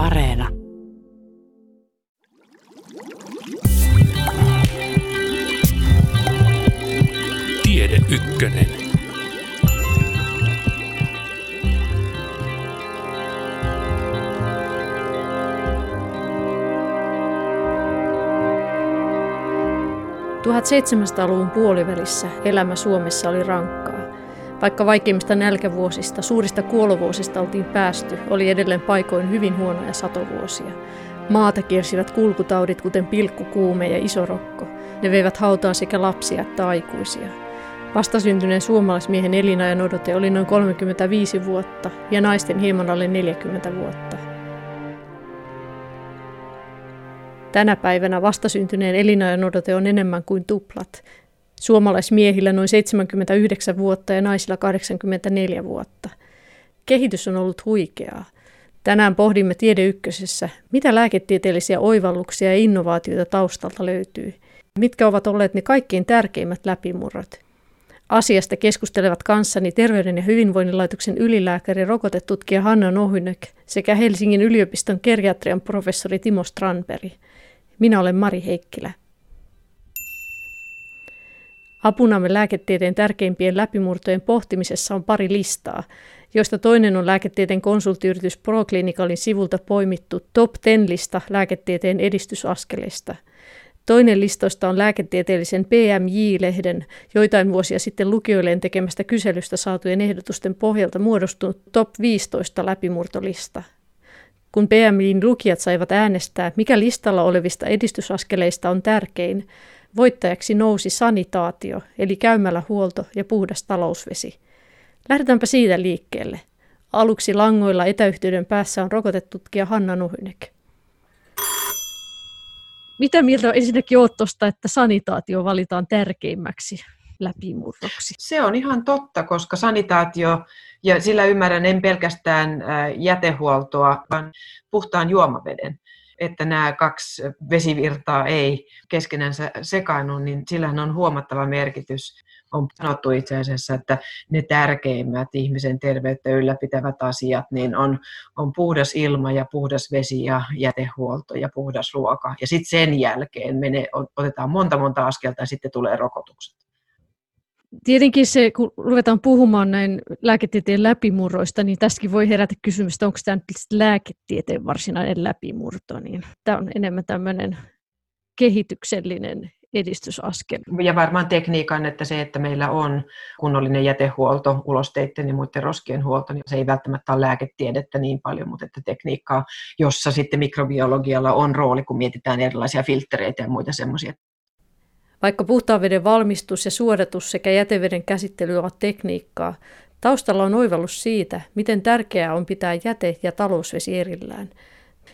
Areena. Tiede Ykkönen. luvun puolivälissä elämä Suomessa oli rankkaa. Vaikka vaikeimmista nälkävuosista, suurista kuolovuosista oltiin päästy, oli edelleen paikoin hyvin huonoja satovuosia. Maata kiersivät kulkutaudit kuten pilkkukuume ja isorokko. Ne veivät hautaan sekä lapsia että aikuisia. Vastasyntyneen suomalaismiehen elinajan odote oli noin 35 vuotta ja naisten hieman alle 40 vuotta. Tänä päivänä vastasyntyneen elinajan odote on enemmän kuin tuplat. Suomalaismiehillä noin 79 vuotta ja naisilla 84 vuotta. Kehitys on ollut huikeaa. Tänään pohdimme Tiede Ykkösessä, mitä lääketieteellisiä oivalluksia ja innovaatioita taustalta löytyy. Mitkä ovat olleet ne kaikkein tärkeimmät läpimurrot? Asiasta keskustelevat kanssani Terveyden ja hyvinvoinnin laitoksen ylilääkäri rokotetutkija Hanna Nohynök sekä Helsingin yliopiston geriatrian professori Timo Stranberg. Minä olen Mari Heikkilä. Apunamme lääketieteen tärkeimpien läpimurtojen pohtimisessa on pari listaa, joista toinen on lääketieteen konsulttiyritys ProClinicalin sivulta poimittu Top 10-lista lääketieteen edistysaskeleista. Toinen listoista on lääketieteellisen PMJ-lehden joitain vuosia sitten lukijoilleen tekemästä kyselystä saatujen ehdotusten pohjalta muodostunut Top 15 läpimurtolista. Kun PMJin lukijat saivat äänestää, mikä listalla olevista edistysaskeleista on tärkein, voittajaksi nousi sanitaatio, eli käymälähuolto ja puhdas talousvesi. Lähdetäänpä siitä liikkeelle. Aluksi langoilla etäyhteyden päässä on rokotetutkija Hanna Nuhynek. Mitä mieltä ensinnäkin olet tuosta, että sanitaatio valitaan tärkeimmäksi läpimurroksi? Se on ihan totta, koska sanitaatio, ja sillä ymmärrän en pelkästään jätehuoltoa, vaan puhtaan juomaveden että nämä kaksi vesivirtaa ei keskenänsä sekaannu, niin sillähän on huomattava merkitys. On sanottu itse asiassa, että ne tärkeimmät ihmisen terveyttä ylläpitävät asiat niin on, on puhdas ilma ja puhdas vesi ja jätehuolto ja puhdas ruoka. Ja sitten sen jälkeen menee, otetaan monta monta askelta ja sitten tulee rokotukset. Tietenkin se, kun ruvetaan puhumaan näin lääketieteen läpimurroista, niin tästäkin voi herätä kysymys, onko tämä nyt lääketieteen varsinainen läpimurto. Niin tämä on enemmän tämmöinen kehityksellinen edistysaskel. Ja varmaan tekniikan, että se, että meillä on kunnollinen jätehuolto, ulosteiden ja muiden roskien huolto, niin se ei välttämättä ole lääketiedettä niin paljon, mutta että tekniikkaa, jossa sitten mikrobiologialla on rooli, kun mietitään erilaisia filtreitä ja muita semmoisia. Vaikka puhtaan veden valmistus ja suodatus sekä jäteveden käsittely ovat tekniikkaa, taustalla on oivallus siitä, miten tärkeää on pitää jäte- ja talousvesi erillään.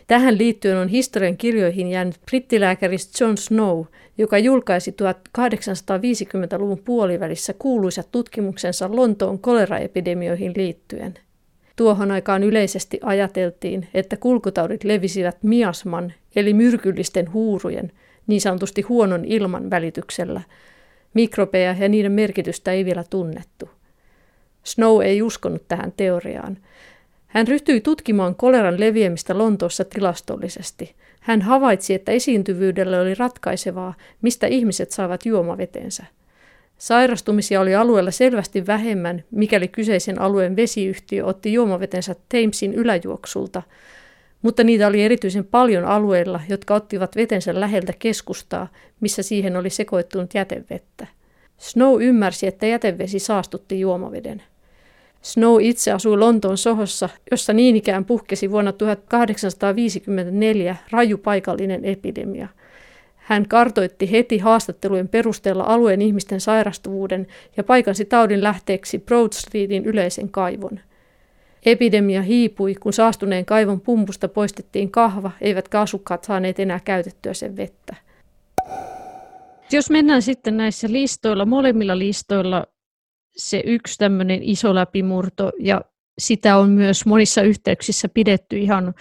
Tähän liittyen on historian kirjoihin jäänyt brittilääkäri John Snow, joka julkaisi 1850-luvun puolivälissä kuuluisat tutkimuksensa Lontoon koleraepidemioihin liittyen. Tuohon aikaan yleisesti ajateltiin, että kulkutaudit levisivät miasman eli myrkyllisten huurujen – niin sanotusti huonon ilman välityksellä. Mikrobeja ja niiden merkitystä ei vielä tunnettu. Snow ei uskonut tähän teoriaan. Hän ryhtyi tutkimaan koleran leviämistä Lontoossa tilastollisesti. Hän havaitsi, että esiintyvyydellä oli ratkaisevaa, mistä ihmiset saavat juomavetensä. Sairastumisia oli alueella selvästi vähemmän, mikäli kyseisen alueen vesiyhtiö otti juomavetensä Thamesin yläjuoksulta – mutta niitä oli erityisen paljon alueilla, jotka ottivat vetensä läheltä keskustaa, missä siihen oli sekoittunut jätevettä. Snow ymmärsi, että jätevesi saastutti juomaveden. Snow itse asui Lontoon sohossa, jossa niin ikään puhkesi vuonna 1854 raju paikallinen epidemia. Hän kartoitti heti haastattelujen perusteella alueen ihmisten sairastuvuuden ja paikansi taudin lähteeksi Broad Streetin yleisen kaivon. Epidemia hiipui, kun saastuneen kaivon pumpusta poistettiin kahva, eivätkä asukkaat saaneet enää käytettyä sen vettä. Jos mennään sitten näissä listoilla, molemmilla listoilla se yksi tämmöinen iso läpimurto, ja sitä on myös monissa yhteyksissä pidetty ihan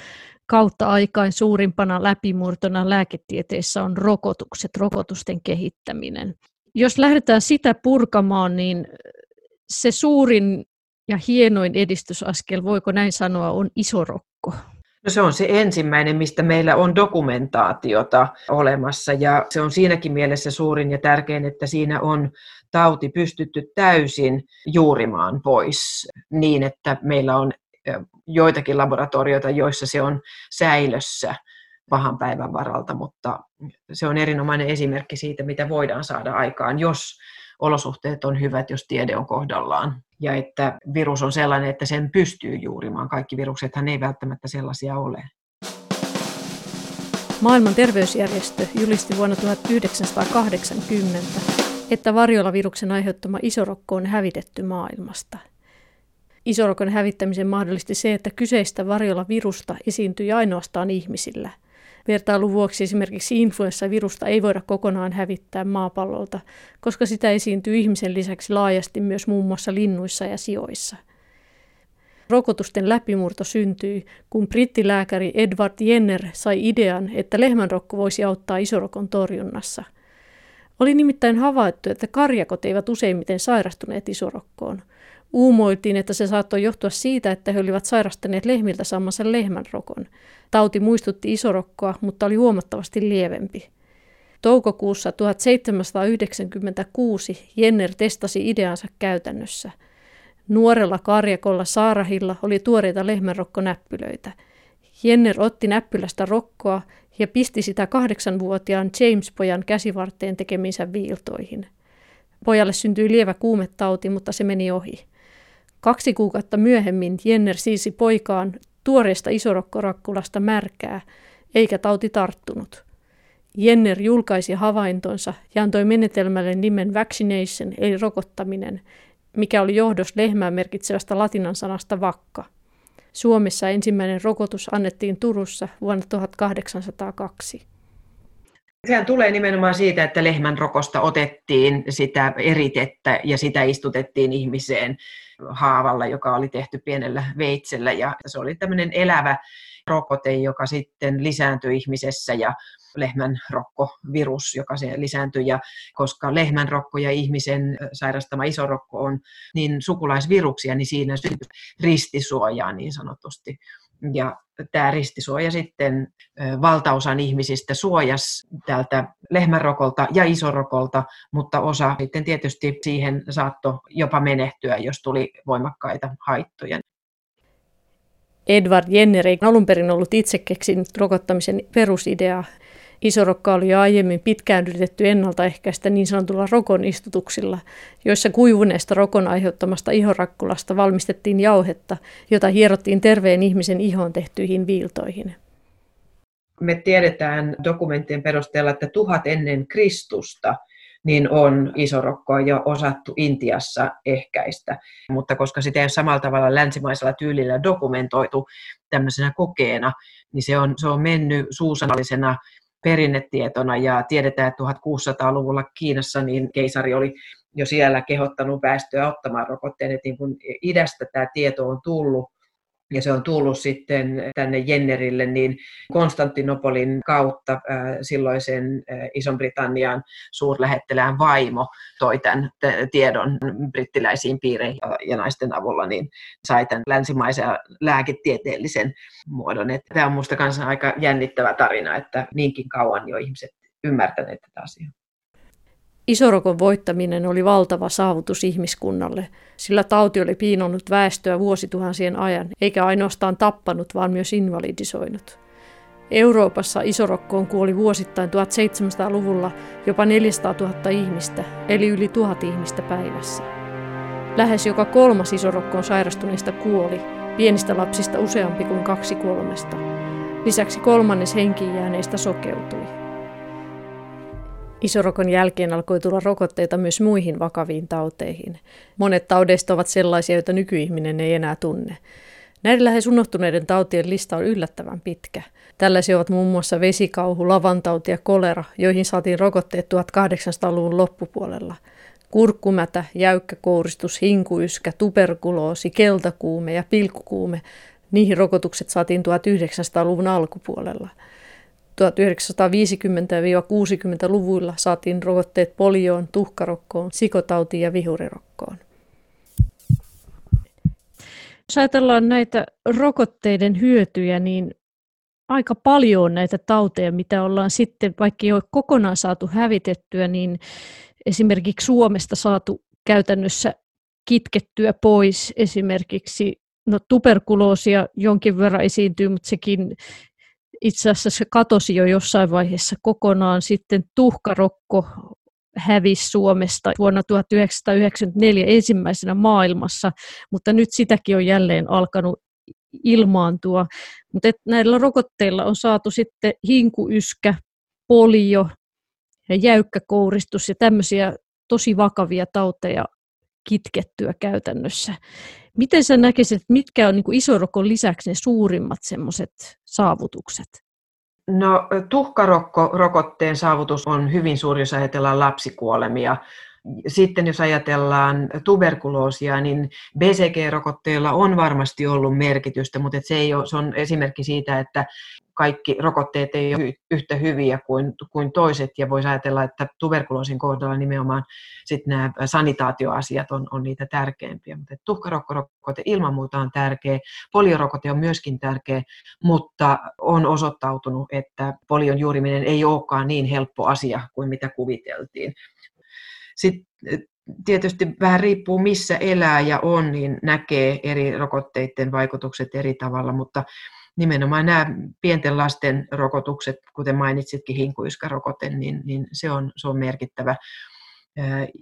kautta aikain suurimpana läpimurtona lääketieteessä on rokotukset, rokotusten kehittäminen. Jos lähdetään sitä purkamaan, niin se suurin ja hienoin edistysaskel, voiko näin sanoa, on iso rokko. No se on se ensimmäinen, mistä meillä on dokumentaatiota olemassa ja se on siinäkin mielessä suurin ja tärkein, että siinä on tauti pystytty täysin juurimaan pois niin, että meillä on joitakin laboratorioita, joissa se on säilössä pahan päivän varalta, mutta se on erinomainen esimerkki siitä, mitä voidaan saada aikaan, jos olosuhteet on hyvät, jos tiede on kohdallaan. Ja että virus on sellainen, että sen pystyy juurimaan. Kaikki viruksethan ei välttämättä sellaisia ole. Maailman terveysjärjestö julisti vuonna 1980, että varjolaviruksen aiheuttama isorokko on hävitetty maailmasta. Isorokon hävittämisen mahdollisti se, että kyseistä varjolavirusta esiintyi ainoastaan ihmisillä – Vertailun vuoksi esimerkiksi influenssavirusta ei voida kokonaan hävittää maapallolta, koska sitä esiintyy ihmisen lisäksi laajasti myös muun muassa linnuissa ja sioissa. Rokotusten läpimurto syntyi, kun brittilääkäri Edward Jenner sai idean, että lehmänrokko voisi auttaa isorokon torjunnassa. Oli nimittäin havaittu, että karjakot eivät useimmiten sairastuneet isorokkoon – Uumoiltiin, että se saattoi johtua siitä, että he olivat sairastaneet lehmiltä saamansa lehmänrokon. Tauti muistutti isorokkoa, mutta oli huomattavasti lievempi. Toukokuussa 1796 Jenner testasi ideansa käytännössä. Nuorella karjakolla Saarahilla oli tuoreita lehmänrokkonäppylöitä. Jenner otti näppylästä rokkoa ja pisti sitä kahdeksanvuotiaan James-pojan käsivarteen tekemiinsä viiltoihin. Pojalle syntyi lievä kuumetauti, mutta se meni ohi. Kaksi kuukautta myöhemmin Jenner siisi poikaan tuoreesta isorokkorakkulasta märkää, eikä tauti tarttunut. Jenner julkaisi havaintonsa ja antoi menetelmälle nimen vaccination eli rokottaminen, mikä oli johdos lehmää merkitsevästä latinan sanasta vakka. Suomessa ensimmäinen rokotus annettiin Turussa vuonna 1802. Sehän tulee nimenomaan siitä, että lehmän rokosta otettiin sitä eritettä ja sitä istutettiin ihmiseen haavalla, joka oli tehty pienellä veitsellä. Ja se oli tämmöinen elävä rokote, joka sitten lisääntyi ihmisessä ja lehmän rokkovirus, joka se lisääntyi. Ja koska lehmän rokko ja ihmisen sairastama isorokko on niin sukulaisviruksia, niin siinä syntyi ristisuojaa niin sanotusti. Ja tämä ristisuoja sitten valtaosan ihmisistä suojas tältä lehmänrokolta ja isorokolta, mutta osa sitten tietysti siihen saatto jopa menehtyä, jos tuli voimakkaita haittoja. Edward Jenner ei alun perin ollut itse keksinyt rokottamisen perusidea. Isorokka oli jo aiemmin pitkään yritetty ennaltaehkäistä niin sanotulla rokon istutuksilla, joissa kuivuneesta rokon aiheuttamasta ihorakkulasta valmistettiin jauhetta, jota hierottiin terveen ihmisen ihoon tehtyihin viiltoihin. Me tiedetään dokumenttien perusteella, että tuhat ennen Kristusta niin on isorokkoa jo osattu Intiassa ehkäistä. Mutta koska sitä ei samalla tavalla länsimaisella tyylillä dokumentoitu tämmöisenä kokeena, niin se on, se on mennyt suusanallisena perinnetietona ja tiedetään, että 1600-luvulla Kiinassa niin keisari oli jo siellä kehottanut väestöä ottamaan rokotteen, että niin kun idästä tämä tieto on tullut ja se on tullut sitten tänne Jennerille, niin Konstantinopolin kautta äh, silloisen äh, Ison-Britannian suurlähettelään vaimo toi tämän tiedon brittiläisiin piireihin ja naisten avulla, niin sai tämän länsimaisen lääketieteellisen muodon. Että tämä on minusta aika jännittävä tarina, että niinkin kauan jo ihmiset ymmärtäneet tätä asiaa. Isorokon voittaminen oli valtava saavutus ihmiskunnalle, sillä tauti oli piinonnut väestöä vuosituhansien ajan, eikä ainoastaan tappanut, vaan myös invalidisoinut. Euroopassa isorokkoon kuoli vuosittain 1700-luvulla jopa 400 000 ihmistä, eli yli tuhat ihmistä päivässä. Lähes joka kolmas isorokkoon sairastuneista kuoli, pienistä lapsista useampi kuin kaksi kolmesta. Lisäksi kolmannes henkiin jääneistä sokeutui. Isorokon jälkeen alkoi tulla rokotteita myös muihin vakaviin tauteihin. Monet taudeista ovat sellaisia, joita nykyihminen ei enää tunne. Näiden lähes unohtuneiden tautien lista on yllättävän pitkä. Tällaisia ovat muun muassa vesikauhu, lavantauti ja kolera, joihin saatiin rokotteet 1800-luvun loppupuolella. Kurkkumätä, jäykkäkouristus, hinkuyskä, tuberkuloosi, keltakuume ja pilkkukuume, niihin rokotukset saatiin 1900-luvun alkupuolella – 1950-60-luvuilla saatiin rokotteet polioon, tuhkarokkoon, sikotautiin ja vihurirokkoon. Jos ajatellaan näitä rokotteiden hyötyjä, niin aika paljon näitä tauteja, mitä ollaan sitten, vaikka ei ole kokonaan saatu hävitettyä, niin esimerkiksi Suomesta saatu käytännössä kitkettyä pois esimerkiksi, no tuberkuloosia jonkin verran esiintyy, mutta sekin itse asiassa katosi jo jossain vaiheessa kokonaan. Sitten tuhkarokko hävisi Suomesta vuonna 1994 ensimmäisenä maailmassa, mutta nyt sitäkin on jälleen alkanut ilmaantua. Mutta näillä rokotteilla on saatu sitten hinkuyskä, polio ja jäykkäkouristus ja tämmöisiä tosi vakavia tauteja kitkettyä käytännössä. Miten sä näkisit, mitkä on niin isorokon lisäksi ne suurimmat semmoiset saavutukset? No tuhkarokko-rokotteen saavutus on hyvin suuri, jos ajatellaan lapsikuolemia. Sitten jos ajatellaan tuberkuloosia, niin BCG-rokotteella on varmasti ollut merkitystä, mutta se, ei ole, se on esimerkki siitä, että kaikki rokotteet ei ole yhtä hyviä kuin, kuin toiset, ja voisi ajatella, että tuberkuloosin kohdalla nimenomaan sit nämä sanitaatioasiat on, on niitä tärkeimpiä. Mutta tuhkarokkorokote ilman muuta on tärkeä, poliorokote on myöskin tärkeä, mutta on osoittautunut, että polion juuriminen ei olekaan niin helppo asia kuin mitä kuviteltiin. Sitten tietysti vähän riippuu missä elää ja on, niin näkee eri rokotteiden vaikutukset eri tavalla, mutta nimenomaan nämä pienten lasten rokotukset, kuten mainitsitkin hinkuyskarokote, niin, niin se, on, se on merkittävä.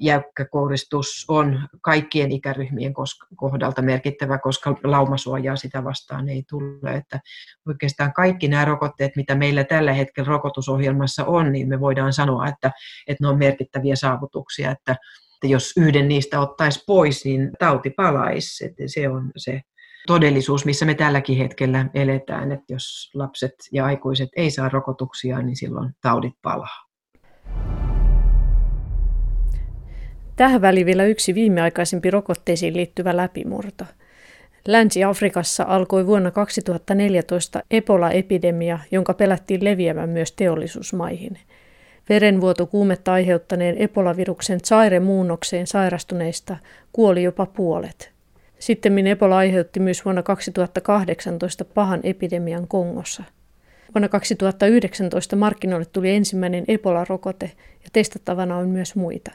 Jäykkä kouristus on kaikkien ikäryhmien kohdalta merkittävä, koska laumasuojaa sitä vastaan ei tule. Että oikeastaan kaikki nämä rokotteet, mitä meillä tällä hetkellä rokotusohjelmassa on, niin me voidaan sanoa, että, että ne on merkittäviä saavutuksia. Että, että jos yhden niistä ottaisi pois, niin tauti palaisi. Että se on se todellisuus, missä me tälläkin hetkellä eletään, että jos lapset ja aikuiset ei saa rokotuksia, niin silloin taudit palaa. Tähän väliin vielä yksi viimeaikaisempi rokotteisiin liittyvä läpimurto. Länsi-Afrikassa alkoi vuonna 2014 Ebola-epidemia, jonka pelättiin leviämään myös teollisuusmaihin. Verenvuotokuumetta aiheuttaneen Ebola-viruksen Zaire-muunnokseen sairastuneista kuoli jopa puolet. Sitten Ebola aiheutti myös vuonna 2018 pahan epidemian Kongossa. Vuonna 2019 markkinoille tuli ensimmäinen Ebola-rokote ja testattavana on myös muita.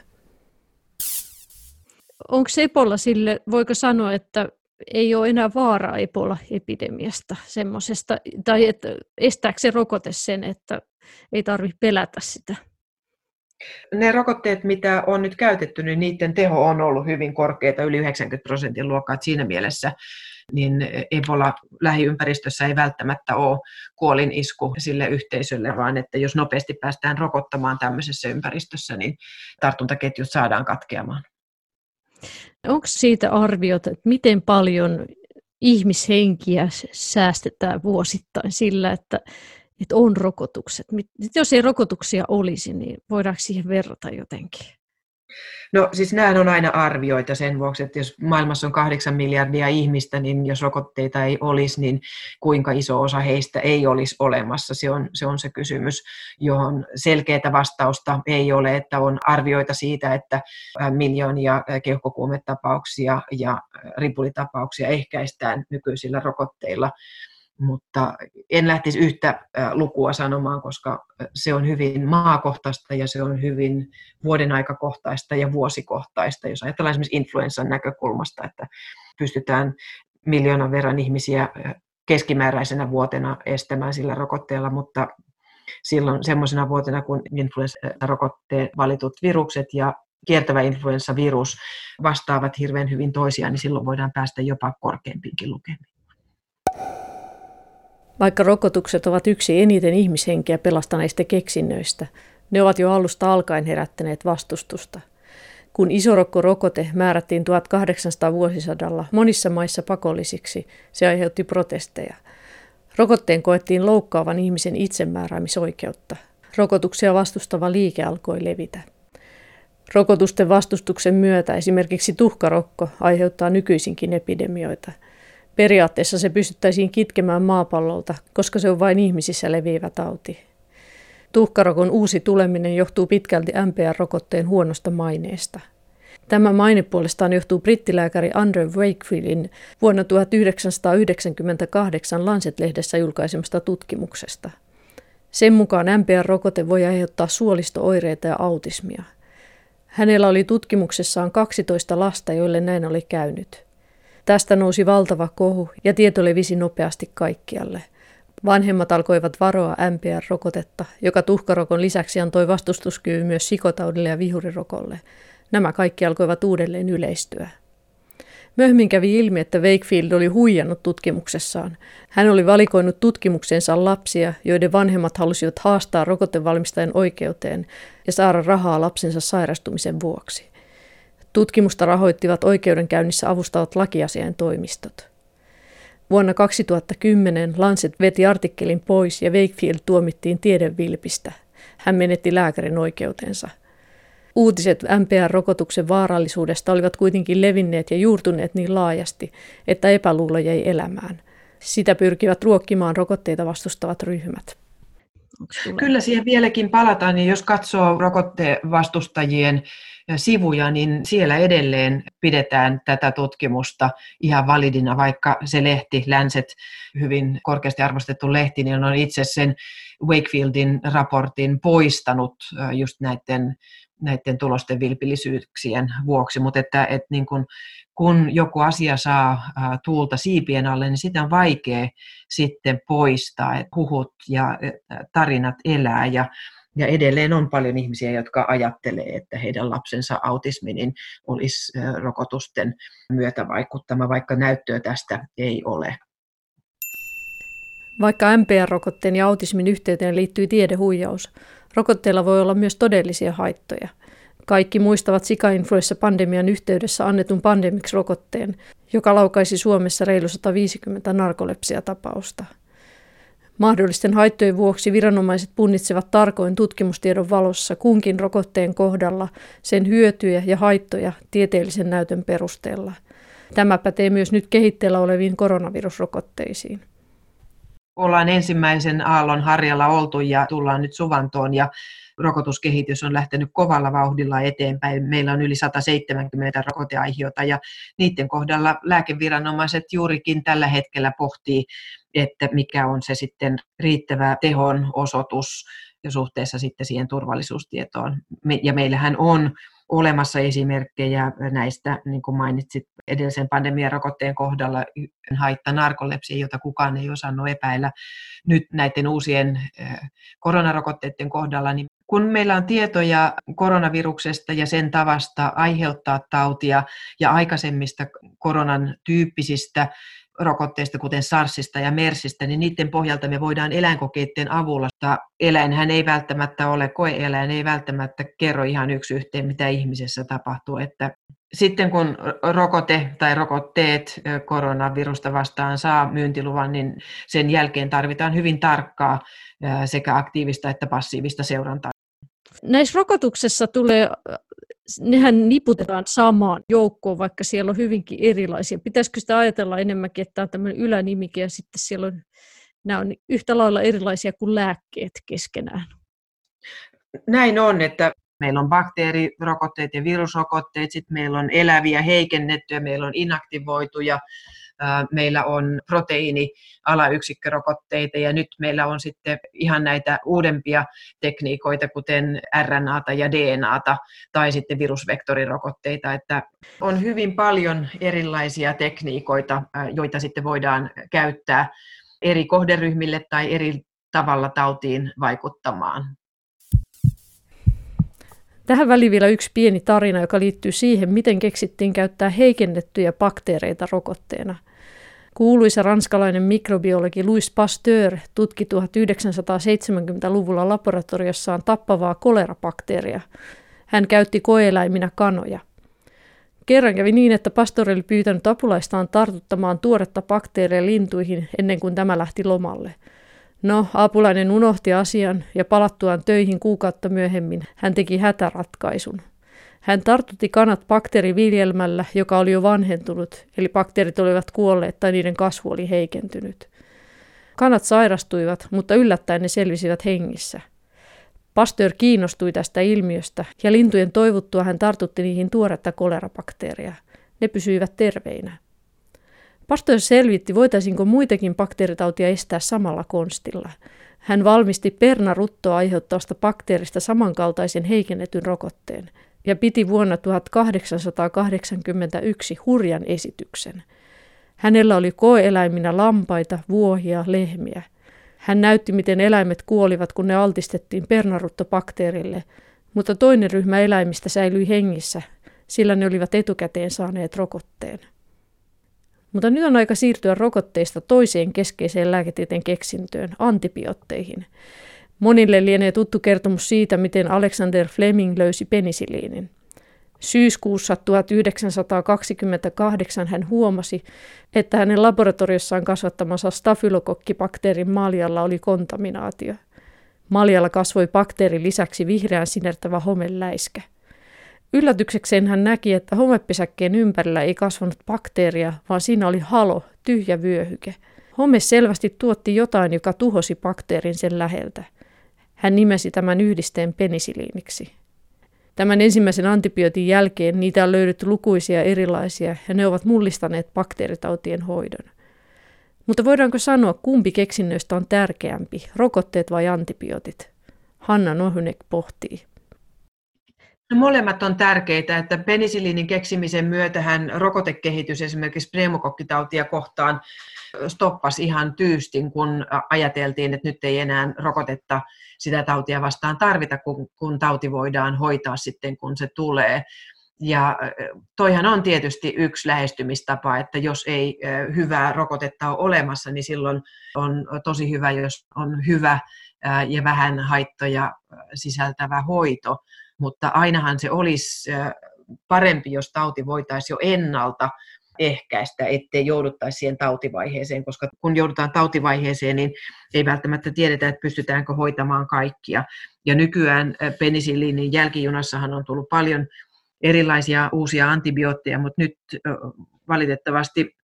Onko Ebola sille, voiko sanoa, että ei ole enää vaaraa Ebola-epidemiasta semmoisesta, tai että estääkö se rokote sen, että ei tarvitse pelätä sitä? Ne rokotteet, mitä on nyt käytetty, niin niiden teho on ollut hyvin korkeita, yli 90 prosentin luokkaa. Siinä mielessä niin Ebola lähiympäristössä ei välttämättä ole kuolin isku sille yhteisölle, vaan että jos nopeasti päästään rokottamaan tämmöisessä ympäristössä, niin tartuntaketjut saadaan katkeamaan. Onko siitä arviota, että miten paljon ihmishenkiä säästetään vuosittain sillä, että että on rokotukset. Jos ei rokotuksia olisi, niin voidaanko siihen verrata jotenkin? No siis nämä on aina arvioita sen vuoksi, että jos maailmassa on kahdeksan miljardia ihmistä, niin jos rokotteita ei olisi, niin kuinka iso osa heistä ei olisi olemassa? Se on se, on se kysymys, johon selkeää vastausta ei ole, että on arvioita siitä, että miljoonia keuhkokuumetapauksia ja ripulitapauksia ehkäistään nykyisillä rokotteilla mutta en lähtisi yhtä lukua sanomaan, koska se on hyvin maakohtaista ja se on hyvin vuoden aikakohtaista ja vuosikohtaista, jos ajatellaan esimerkiksi influenssan näkökulmasta, että pystytään miljoonan verran ihmisiä keskimääräisenä vuotena estämään sillä rokotteella, mutta silloin semmoisena vuotena, kun influenssarokotteen valitut virukset ja kiertävä influenssavirus vastaavat hirveän hyvin toisiaan, niin silloin voidaan päästä jopa korkeampiinkin lukemiin. Vaikka rokotukset ovat yksi eniten ihmishenkiä pelastaneista keksinnöistä, ne ovat jo alusta alkaen herättäneet vastustusta. Kun isorokkorokote määrättiin 1800 vuosisadalla monissa maissa pakollisiksi, se aiheutti protesteja. Rokotteen koettiin loukkaavan ihmisen itsemääräämisoikeutta. Rokotuksia vastustava liike alkoi levitä. Rokotusten vastustuksen myötä esimerkiksi tuhkarokko aiheuttaa nykyisinkin epidemioita – Periaatteessa se pystyttäisiin kitkemään maapallolta, koska se on vain ihmisissä leviävä tauti. Tuhkarokon uusi tuleminen johtuu pitkälti MPR-rokotteen huonosta maineesta. Tämä maine puolestaan johtuu brittilääkäri Andrew Wakefieldin vuonna 1998 Lancet-lehdessä julkaisemasta tutkimuksesta. Sen mukaan MPR-rokote voi aiheuttaa suolistooireita ja autismia. Hänellä oli tutkimuksessaan 12 lasta, joille näin oli käynyt. Tästä nousi valtava kohu ja tieto levisi nopeasti kaikkialle. Vanhemmat alkoivat varoa MPR-rokotetta, joka tuhkarokon lisäksi antoi vastustuskyvyn myös sikotaudille ja vihurirokolle. Nämä kaikki alkoivat uudelleen yleistyä. Myöhemmin kävi ilmi, että Wakefield oli huijannut tutkimuksessaan. Hän oli valikoinut tutkimuksensa lapsia, joiden vanhemmat halusivat haastaa rokotevalmistajan oikeuteen ja saada rahaa lapsensa sairastumisen vuoksi. Tutkimusta rahoittivat oikeudenkäynnissä avustavat lakiasiain toimistot. Vuonna 2010 Lancet veti artikkelin pois ja Wakefield tuomittiin tiedevilpistä. Hän menetti lääkärin oikeutensa. Uutiset MPR-rokotuksen vaarallisuudesta olivat kuitenkin levinneet ja juurtuneet niin laajasti, että epäluulo jäi elämään. Sitä pyrkivät ruokkimaan rokotteita vastustavat ryhmät. Kyllä siihen vieläkin palataan, ja jos katsoo rokotevastustajien sivuja, niin siellä edelleen pidetään tätä tutkimusta ihan validina, vaikka se lehti, Länset, hyvin korkeasti arvostettu lehti, niin on itse sen Wakefieldin raportin poistanut just näiden, näiden tulosten vilpillisyyksien vuoksi, mutta että, että niin kun, kun joku asia saa tuulta siipien alle, niin sitä on vaikea sitten poistaa, että huhut ja tarinat elää ja ja edelleen on paljon ihmisiä, jotka ajattelee, että heidän lapsensa autismi niin olisi rokotusten myötä vaikuttama, vaikka näyttöä tästä ei ole. Vaikka MPR-rokotteen ja autismin yhteyteen liittyy tiedehuijaus, rokotteilla voi olla myös todellisia haittoja. Kaikki muistavat sika-influenssa-pandemian yhteydessä annetun Pandemix-rokotteen, joka laukaisi Suomessa reilu 150 narkolepsiatapausta – Mahdollisten haittojen vuoksi viranomaiset punnitsevat tarkoin tutkimustiedon valossa kunkin rokotteen kohdalla sen hyötyjä ja haittoja tieteellisen näytön perusteella. Tämä pätee myös nyt kehitteellä oleviin koronavirusrokotteisiin. Ollaan ensimmäisen aallon harjalla oltu ja tullaan nyt suvantoon ja rokotuskehitys on lähtenyt kovalla vauhdilla eteenpäin. Meillä on yli 170 rokoteaihiota ja niiden kohdalla lääkeviranomaiset juurikin tällä hetkellä pohtii, että mikä on se sitten riittävä tehon osoitus ja suhteessa sitten siihen turvallisuustietoon. Ja meillähän on olemassa esimerkkejä näistä, niin kuin mainitsit edellisen pandemian rokotteen kohdalla, haitta narkolepsia, jota kukaan ei osannut epäillä. Nyt näiden uusien koronarokotteiden kohdalla, niin kun meillä on tietoja koronaviruksesta ja sen tavasta aiheuttaa tautia ja aikaisemmista koronan tyyppisistä rokotteista, kuten SARSista ja MERSistä, niin niiden pohjalta me voidaan eläinkokeiden avulla, eläinhän ei välttämättä ole, koeeläin ei välttämättä kerro ihan yksi yhteen, mitä ihmisessä tapahtuu. Että sitten kun rokote tai rokotteet koronavirusta vastaan saa myyntiluvan, niin sen jälkeen tarvitaan hyvin tarkkaa sekä aktiivista että passiivista seurantaa. Näissä rokotuksessa tulee nehän niputetaan samaan joukkoon, vaikka siellä on hyvinkin erilaisia. Pitäisikö sitä ajatella enemmänkin, että tämä on tämmöinen ylänimike ja sitten siellä on, nämä on yhtä lailla erilaisia kuin lääkkeet keskenään? Näin on, että meillä on bakteerirokotteet ja virusrokotteet, sitten meillä on eläviä heikennettyjä, meillä on inaktivoituja, meillä on proteiini-alayksikkörokotteita ja nyt meillä on sitten ihan näitä uudempia tekniikoita, kuten RNAta ja DNAta tai sitten virusvektorirokotteita, että on hyvin paljon erilaisia tekniikoita, joita sitten voidaan käyttää eri kohderyhmille tai eri tavalla tautiin vaikuttamaan. Tähän väliin vielä yksi pieni tarina, joka liittyy siihen, miten keksittiin käyttää heikennettyjä bakteereita rokotteena – Kuuluisa ranskalainen mikrobiologi Louis Pasteur tutki 1970-luvulla laboratoriossaan tappavaa kolerabakteeria. Hän käytti koeläiminä kanoja. Kerran kävi niin, että Pasteur oli pyytänyt apulaistaan tartuttamaan tuoretta bakteeria lintuihin ennen kuin tämä lähti lomalle. No, apulainen unohti asian ja palattuaan töihin kuukautta myöhemmin hän teki hätäratkaisun. Hän tartutti kanat bakteeriviljelmällä, joka oli jo vanhentunut, eli bakteerit olivat kuolleet tai niiden kasvu oli heikentynyt. Kanat sairastuivat, mutta yllättäen ne selvisivät hengissä. Pasteur kiinnostui tästä ilmiöstä ja lintujen toivuttua hän tartutti niihin tuoretta kolerabakteeria. Ne pysyivät terveinä. Pasteur selvitti, voitaisiinko muitakin bakteeritautia estää samalla konstilla. Hän valmisti pernaruttoa aiheuttavasta bakteerista samankaltaisen heikennetyn rokotteen ja piti vuonna 1881 hurjan esityksen. Hänellä oli koeeläiminä lampaita, vuohia, lehmiä. Hän näytti, miten eläimet kuolivat, kun ne altistettiin pernaruttobakteerille, mutta toinen ryhmä eläimistä säilyi hengissä, sillä ne olivat etukäteen saaneet rokotteen. Mutta nyt on aika siirtyä rokotteista toiseen keskeiseen lääketieteen keksintöön, antibiootteihin. Monille lienee tuttu kertomus siitä, miten Alexander Fleming löysi penisiliinin. Syyskuussa 1928 hän huomasi, että hänen laboratoriossaan kasvattamansa stafylokokkibakteerin maljalla oli kontaminaatio. Maljalla kasvoi bakteerin lisäksi vihreän sinertävä homeläiskä. Yllätyksekseen hän näki, että homepesäkkeen ympärillä ei kasvanut bakteeria, vaan siinä oli halo, tyhjä vyöhyke. Home selvästi tuotti jotain, joka tuhosi bakteerin sen läheltä. Hän nimesi tämän yhdisteen penisiliiniksi. Tämän ensimmäisen antibiootin jälkeen niitä on löydetty lukuisia erilaisia ja ne ovat mullistaneet bakteeritautien hoidon. Mutta voidaanko sanoa, kumpi keksinnöistä on tärkeämpi, rokotteet vai antibiootit? Hanna Nohynek pohtii. No, molemmat on tärkeitä, että penisiliinin keksimisen myötähän rokotekehitys esimerkiksi pneumokokkitautia kohtaan stoppasi ihan tyystin, kun ajateltiin, että nyt ei enää rokotetta sitä tautia vastaan tarvita, kun, kun tauti voidaan hoitaa sitten, kun se tulee. Ja toihan on tietysti yksi lähestymistapa, että jos ei hyvää rokotetta ole olemassa, niin silloin on tosi hyvä, jos on hyvä ja vähän haittoja sisältävä hoito mutta ainahan se olisi parempi, jos tauti voitaisiin jo ennalta ehkäistä, ettei jouduttaisi siihen tautivaiheeseen, koska kun joudutaan tautivaiheeseen, niin ei välttämättä tiedetä, että pystytäänkö hoitamaan kaikkia. Ja nykyään penisiliinin jälkijunassahan on tullut paljon erilaisia uusia antibiootteja, mutta nyt valitettavasti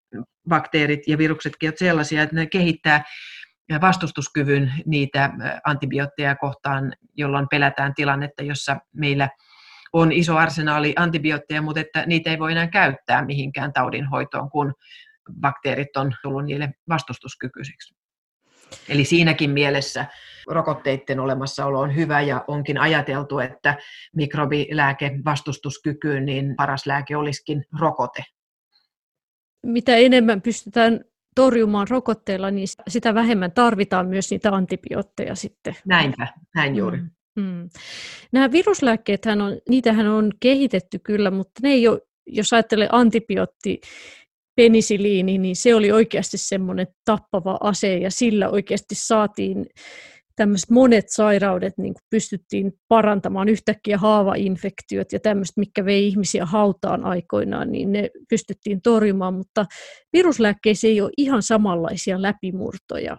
bakteerit ja viruksetkin ovat sellaisia, että ne kehittää vastustuskyvyn niitä antibiootteja kohtaan, jolloin pelätään tilannetta, jossa meillä on iso arsenaali antibiootteja, mutta että niitä ei voi enää käyttää mihinkään taudinhoitoon, kun bakteerit on tullut niille vastustuskykyisiksi. Eli siinäkin mielessä rokotteiden olemassaolo on hyvä ja onkin ajateltu, että mikrobilääke vastustuskykyyn, niin paras lääke olisikin rokote. Mitä enemmän pystytään torjumaan rokotteilla, niin sitä vähemmän tarvitaan myös niitä antibiootteja sitten. Näinpä, näin juuri. Mm, mm. Nämä virusläkkeethän on, niitähän on kehitetty kyllä, mutta ne ei ole, jos ajattelee antibiootti, penisiliini, niin se oli oikeasti semmoinen tappava ase ja sillä oikeasti saatiin tämmöiset monet sairaudet niin kuin pystyttiin parantamaan, yhtäkkiä haavainfektiot ja tämmöiset, mikä vei ihmisiä hautaan aikoinaan, niin ne pystyttiin torjumaan, mutta viruslääkkeissä ei ole ihan samanlaisia läpimurtoja.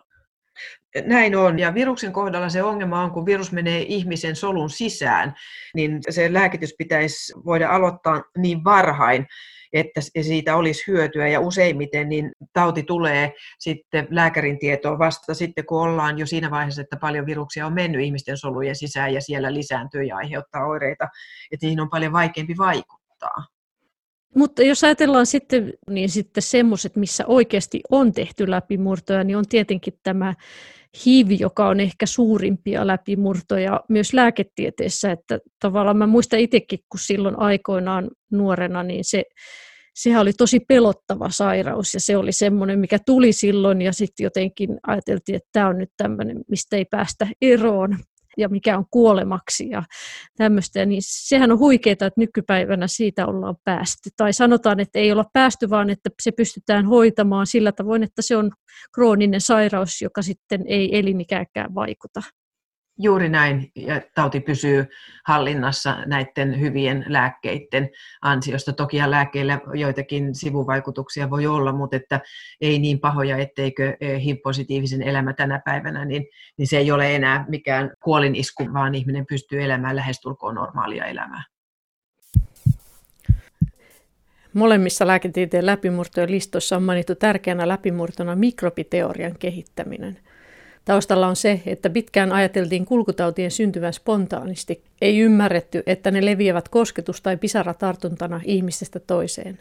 Näin on, ja viruksen kohdalla se ongelma on, kun virus menee ihmisen solun sisään, niin se lääkitys pitäisi voida aloittaa niin varhain, että siitä olisi hyötyä. Ja useimmiten niin tauti tulee sitten lääkärin tietoon vasta sitten, kun ollaan jo siinä vaiheessa, että paljon viruksia on mennyt ihmisten solujen sisään ja siellä lisääntyy ja aiheuttaa oireita, että niihin on paljon vaikeampi vaikuttaa. Mutta jos ajatellaan sitten, niin sitten semmoiset, missä oikeasti on tehty läpimurtoja, niin on tietenkin tämä HIV, joka on ehkä suurimpia läpimurtoja myös lääketieteessä, että tavallaan mä muistan itsekin, kun silloin aikoinaan nuorena, niin se, sehän oli tosi pelottava sairaus. Ja se oli semmoinen, mikä tuli silloin ja sitten jotenkin ajateltiin, että tämä on nyt tämmöinen, mistä ei päästä eroon ja mikä on kuolemaksi ja tämmöistä. Niin sehän on huikeaa, että nykypäivänä siitä ollaan päästy. Tai sanotaan, että ei olla päästy, vaan että se pystytään hoitamaan sillä tavoin, että se on krooninen sairaus, joka sitten ei elinikäänkään vaikuta. Juuri näin, ja tauti pysyy hallinnassa näiden hyvien lääkkeiden ansiosta. Toki lääkkeillä joitakin sivuvaikutuksia voi olla, mutta että ei niin pahoja, etteikö eh, HIV-positiivisen elämä tänä päivänä, niin, niin se ei ole enää mikään kuolinisku, vaan ihminen pystyy elämään lähestulkoon normaalia elämää. Molemmissa lääketieteen läpimurtojen listoissa on mainittu tärkeänä läpimurtona mikrobiteorian kehittäminen – Taustalla on se, että pitkään ajateltiin kulkutautien syntyvän spontaanisti. Ei ymmärretty, että ne leviävät kosketus- tai pisaratartuntana ihmisestä toiseen.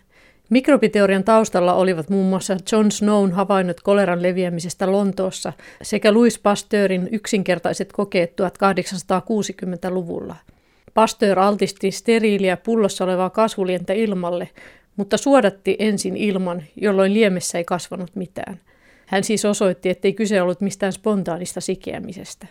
Mikrobiteorian taustalla olivat muun muassa John Snown havainnot koleran leviämisestä Lontoossa sekä Louis Pasteurin yksinkertaiset kokeet 1860-luvulla. Pasteur altisti steriiliä pullossa olevaa kasvulientä ilmalle, mutta suodatti ensin ilman, jolloin liemessä ei kasvanut mitään. Hän siis osoitti, ettei kyse ollut mistään spontaanista sikeämisestä.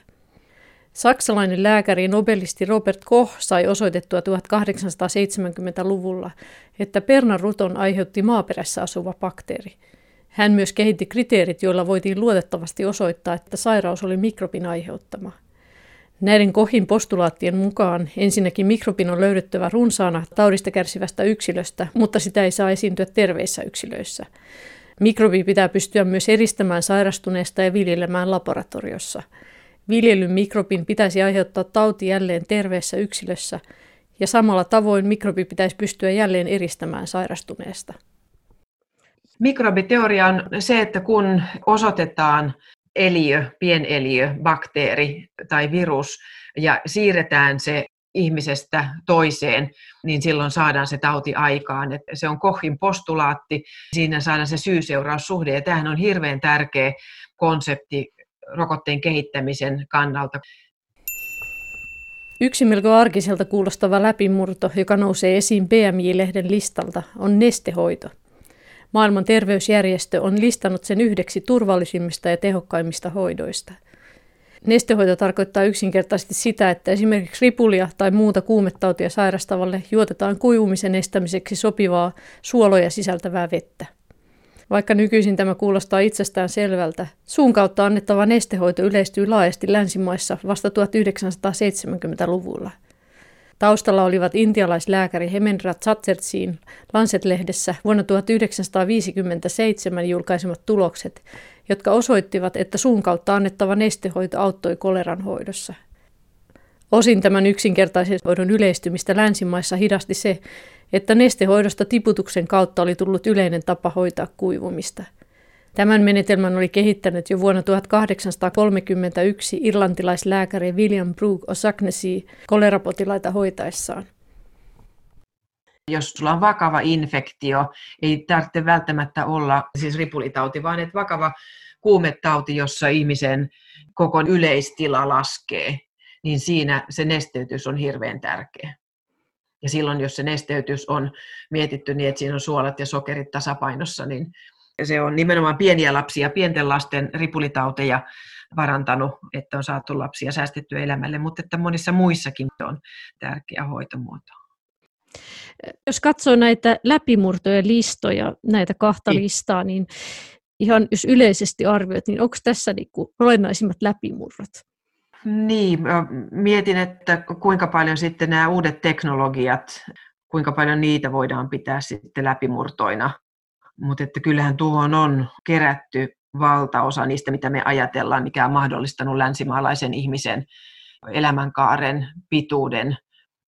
Saksalainen lääkäri nobelisti Robert Koch sai osoitettua 1870-luvulla, että pernaruton aiheutti maaperässä asuva bakteeri. Hän myös kehitti kriteerit, joilla voitiin luotettavasti osoittaa, että sairaus oli mikrobin aiheuttama. Näiden Kohin postulaattien mukaan ensinnäkin mikrobin on löydettävä runsaana taudista kärsivästä yksilöstä, mutta sitä ei saa esiintyä terveissä yksilöissä. Mikrobi pitää pystyä myös eristämään sairastuneesta ja viljelemään laboratoriossa – Viljelyn mikrobin pitäisi aiheuttaa tauti jälleen terveessä yksilössä, ja samalla tavoin mikrobi pitäisi pystyä jälleen eristämään sairastuneesta. Mikrobiteoria on se, että kun osoitetaan eliö, pieneliö, bakteeri tai virus ja siirretään se ihmisestä toiseen, niin silloin saadaan se tauti aikaan. Et se on Kohin postulaatti, siinä saadaan se syy-seuraussuhde, ja tämähän on hirveän tärkeä konsepti rokotteen kehittämisen kannalta. Yksi melko arkiselta kuulostava läpimurto, joka nousee esiin BMJ-lehden listalta, on nestehoito. Maailman terveysjärjestö on listannut sen yhdeksi turvallisimmista ja tehokkaimmista hoidoista. Nestehoito tarkoittaa yksinkertaisesti sitä, että esimerkiksi ripulia tai muuta kuumetautia sairastavalle juotetaan kuivumisen estämiseksi sopivaa suoloja sisältävää vettä. Vaikka nykyisin tämä kuulostaa itsestään selvältä, suun kautta annettava nestehoito yleistyi laajasti länsimaissa vasta 1970-luvulla. Taustalla olivat intialaislääkäri Hemendra Chatterjeein Lancet-lehdessä vuonna 1957 julkaisemat tulokset, jotka osoittivat, että suun kautta annettava nestehoito auttoi koleran hoidossa. Osin tämän yksinkertaisen hoidon yleistymistä länsimaissa hidasti se, että nestehoidosta tiputuksen kautta oli tullut yleinen tapa hoitaa kuivumista. Tämän menetelmän oli kehittänyt jo vuonna 1831 irlantilaislääkäri William Brooke O'Shaughnessy kolerapotilaita hoitaessaan. Jos sulla on vakava infektio, ei tarvitse välttämättä olla siis ripulitauti, vaan että vakava kuumetauti, jossa ihmisen koko yleistila laskee, niin siinä se nesteytys on hirveän tärkeä. Ja silloin, jos se nesteytys on mietitty niin, että siinä on suolat ja sokerit tasapainossa, niin se on nimenomaan pieniä lapsia, pienten lasten ripulitauteja varantanut, että on saatu lapsia säästettyä elämälle, mutta että monissa muissakin on tärkeä hoitomuoto. Jos katsoo näitä läpimurtoja listoja, näitä kahta niin. listaa, niin ihan jos yleisesti arvioit, niin onko tässä niin kuin olennaisimmat läpimurrot? Niin, mietin, että kuinka paljon sitten nämä uudet teknologiat, kuinka paljon niitä voidaan pitää sitten läpimurtoina. Mutta että kyllähän tuohon on kerätty valtaosa niistä, mitä me ajatellaan, mikä on mahdollistanut länsimaalaisen ihmisen elämänkaaren pituuden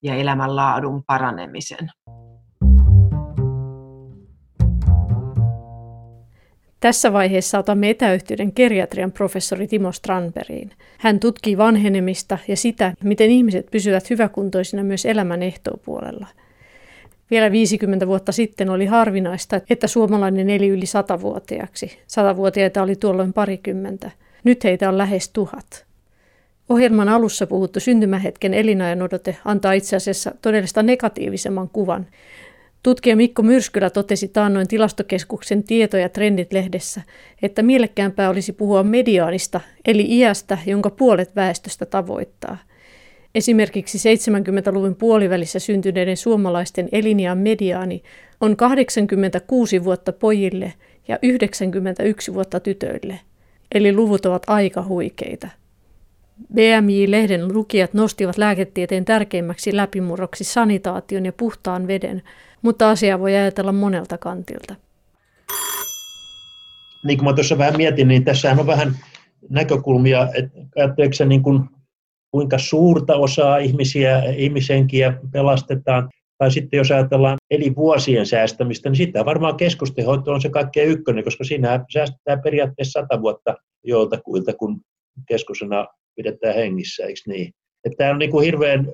ja elämänlaadun paranemisen. Tässä vaiheessa otamme etäyhteyden geriatrian professori Timo Strandbergiin. Hän tutkii vanhenemista ja sitä, miten ihmiset pysyvät hyväkuntoisina myös elämän ehtoopuolella. Vielä 50 vuotta sitten oli harvinaista, että suomalainen eli yli 100-vuotiaaksi. Satavuotiaita oli tuolloin parikymmentä. Nyt heitä on lähes tuhat. Ohjelman alussa puhuttu syntymähetken elinajan odote antaa itse asiassa todellista negatiivisemman kuvan. Tutkija Mikko Myrskylä totesi taannoin tilastokeskuksen tieto- ja trendit-lehdessä, että mielekkäämpää olisi puhua mediaanista, eli iästä, jonka puolet väestöstä tavoittaa. Esimerkiksi 70-luvun puolivälissä syntyneiden suomalaisten eliniän mediaani on 86 vuotta pojille ja 91 vuotta tytöille. Eli luvut ovat aika huikeita. BMJ-lehden lukijat nostivat lääketieteen tärkeimmäksi läpimurroksi sanitaation ja puhtaan veden, mutta asia voi ajatella monelta kantilta. Niin kuin mä tuossa vähän mietin, niin tässä on vähän näkökulmia, että ajatteleeko niin kuin, kuinka suurta osaa ihmisiä, ihmisenkiä pelastetaan, tai sitten jos ajatellaan vuosien säästämistä, niin sitten varmaan keskustenhoito on se kaikkein ykkönen, koska siinä säästetään periaatteessa sata vuotta joltakuilta, kun keskosena pidetään hengissä, eikö niin? Että tämä on niin kuin hirveän,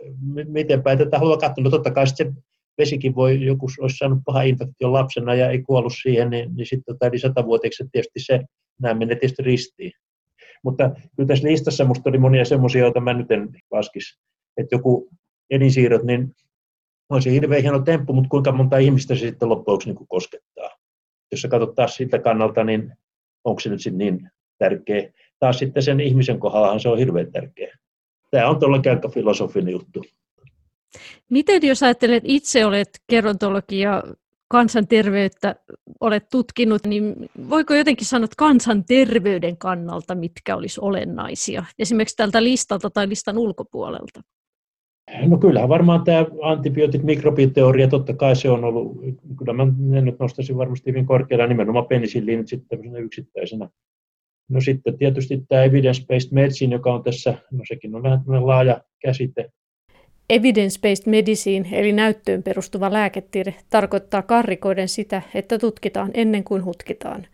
miten päin tätä haluaa katsoa. No totta kai se vesikin voi, joku olisi saanut paha infektio lapsena ja ei kuollut siihen, niin, niin sitten tota, eli satavuotiaiksi tietysti se, nämä menee tietysti ristiin. Mutta kyllä tässä listassa minusta oli monia semmoisia, joita mä nyt en laskisi. Että joku elinsiirrot, niin on se hirveän hieno temppu, mutta kuinka monta ihmistä se sitten loppujen niin koskettaa. Jos sä katsot taas siltä kannalta, niin onko se nyt sitten niin tärkeä. Taas sitten sen ihmisen kohdallahan se on hirveän tärkeä. Tämä on tuolla aika filosofinen juttu. Miten jos ajattelet, itse olet gerontologi ja kansanterveyttä olet tutkinut, niin voiko jotenkin sanoa että kansanterveyden kannalta, mitkä olisi olennaisia, esimerkiksi tältä listalta tai listan ulkopuolelta? No kyllähän varmaan tämä antibiootit, mikrobiteoria, totta kai se on ollut, kyllä mä ne nyt nostaisin varmasti hyvin korkealla nimenomaan penisilliinit sitten yksittäisenä. No sitten tietysti tämä evidence-based medicine, joka on tässä, no sekin on vähän laaja käsite, Evidence-based medicine eli näyttöön perustuva lääketiede tarkoittaa karrikoiden sitä, että tutkitaan ennen kuin hutkitaan.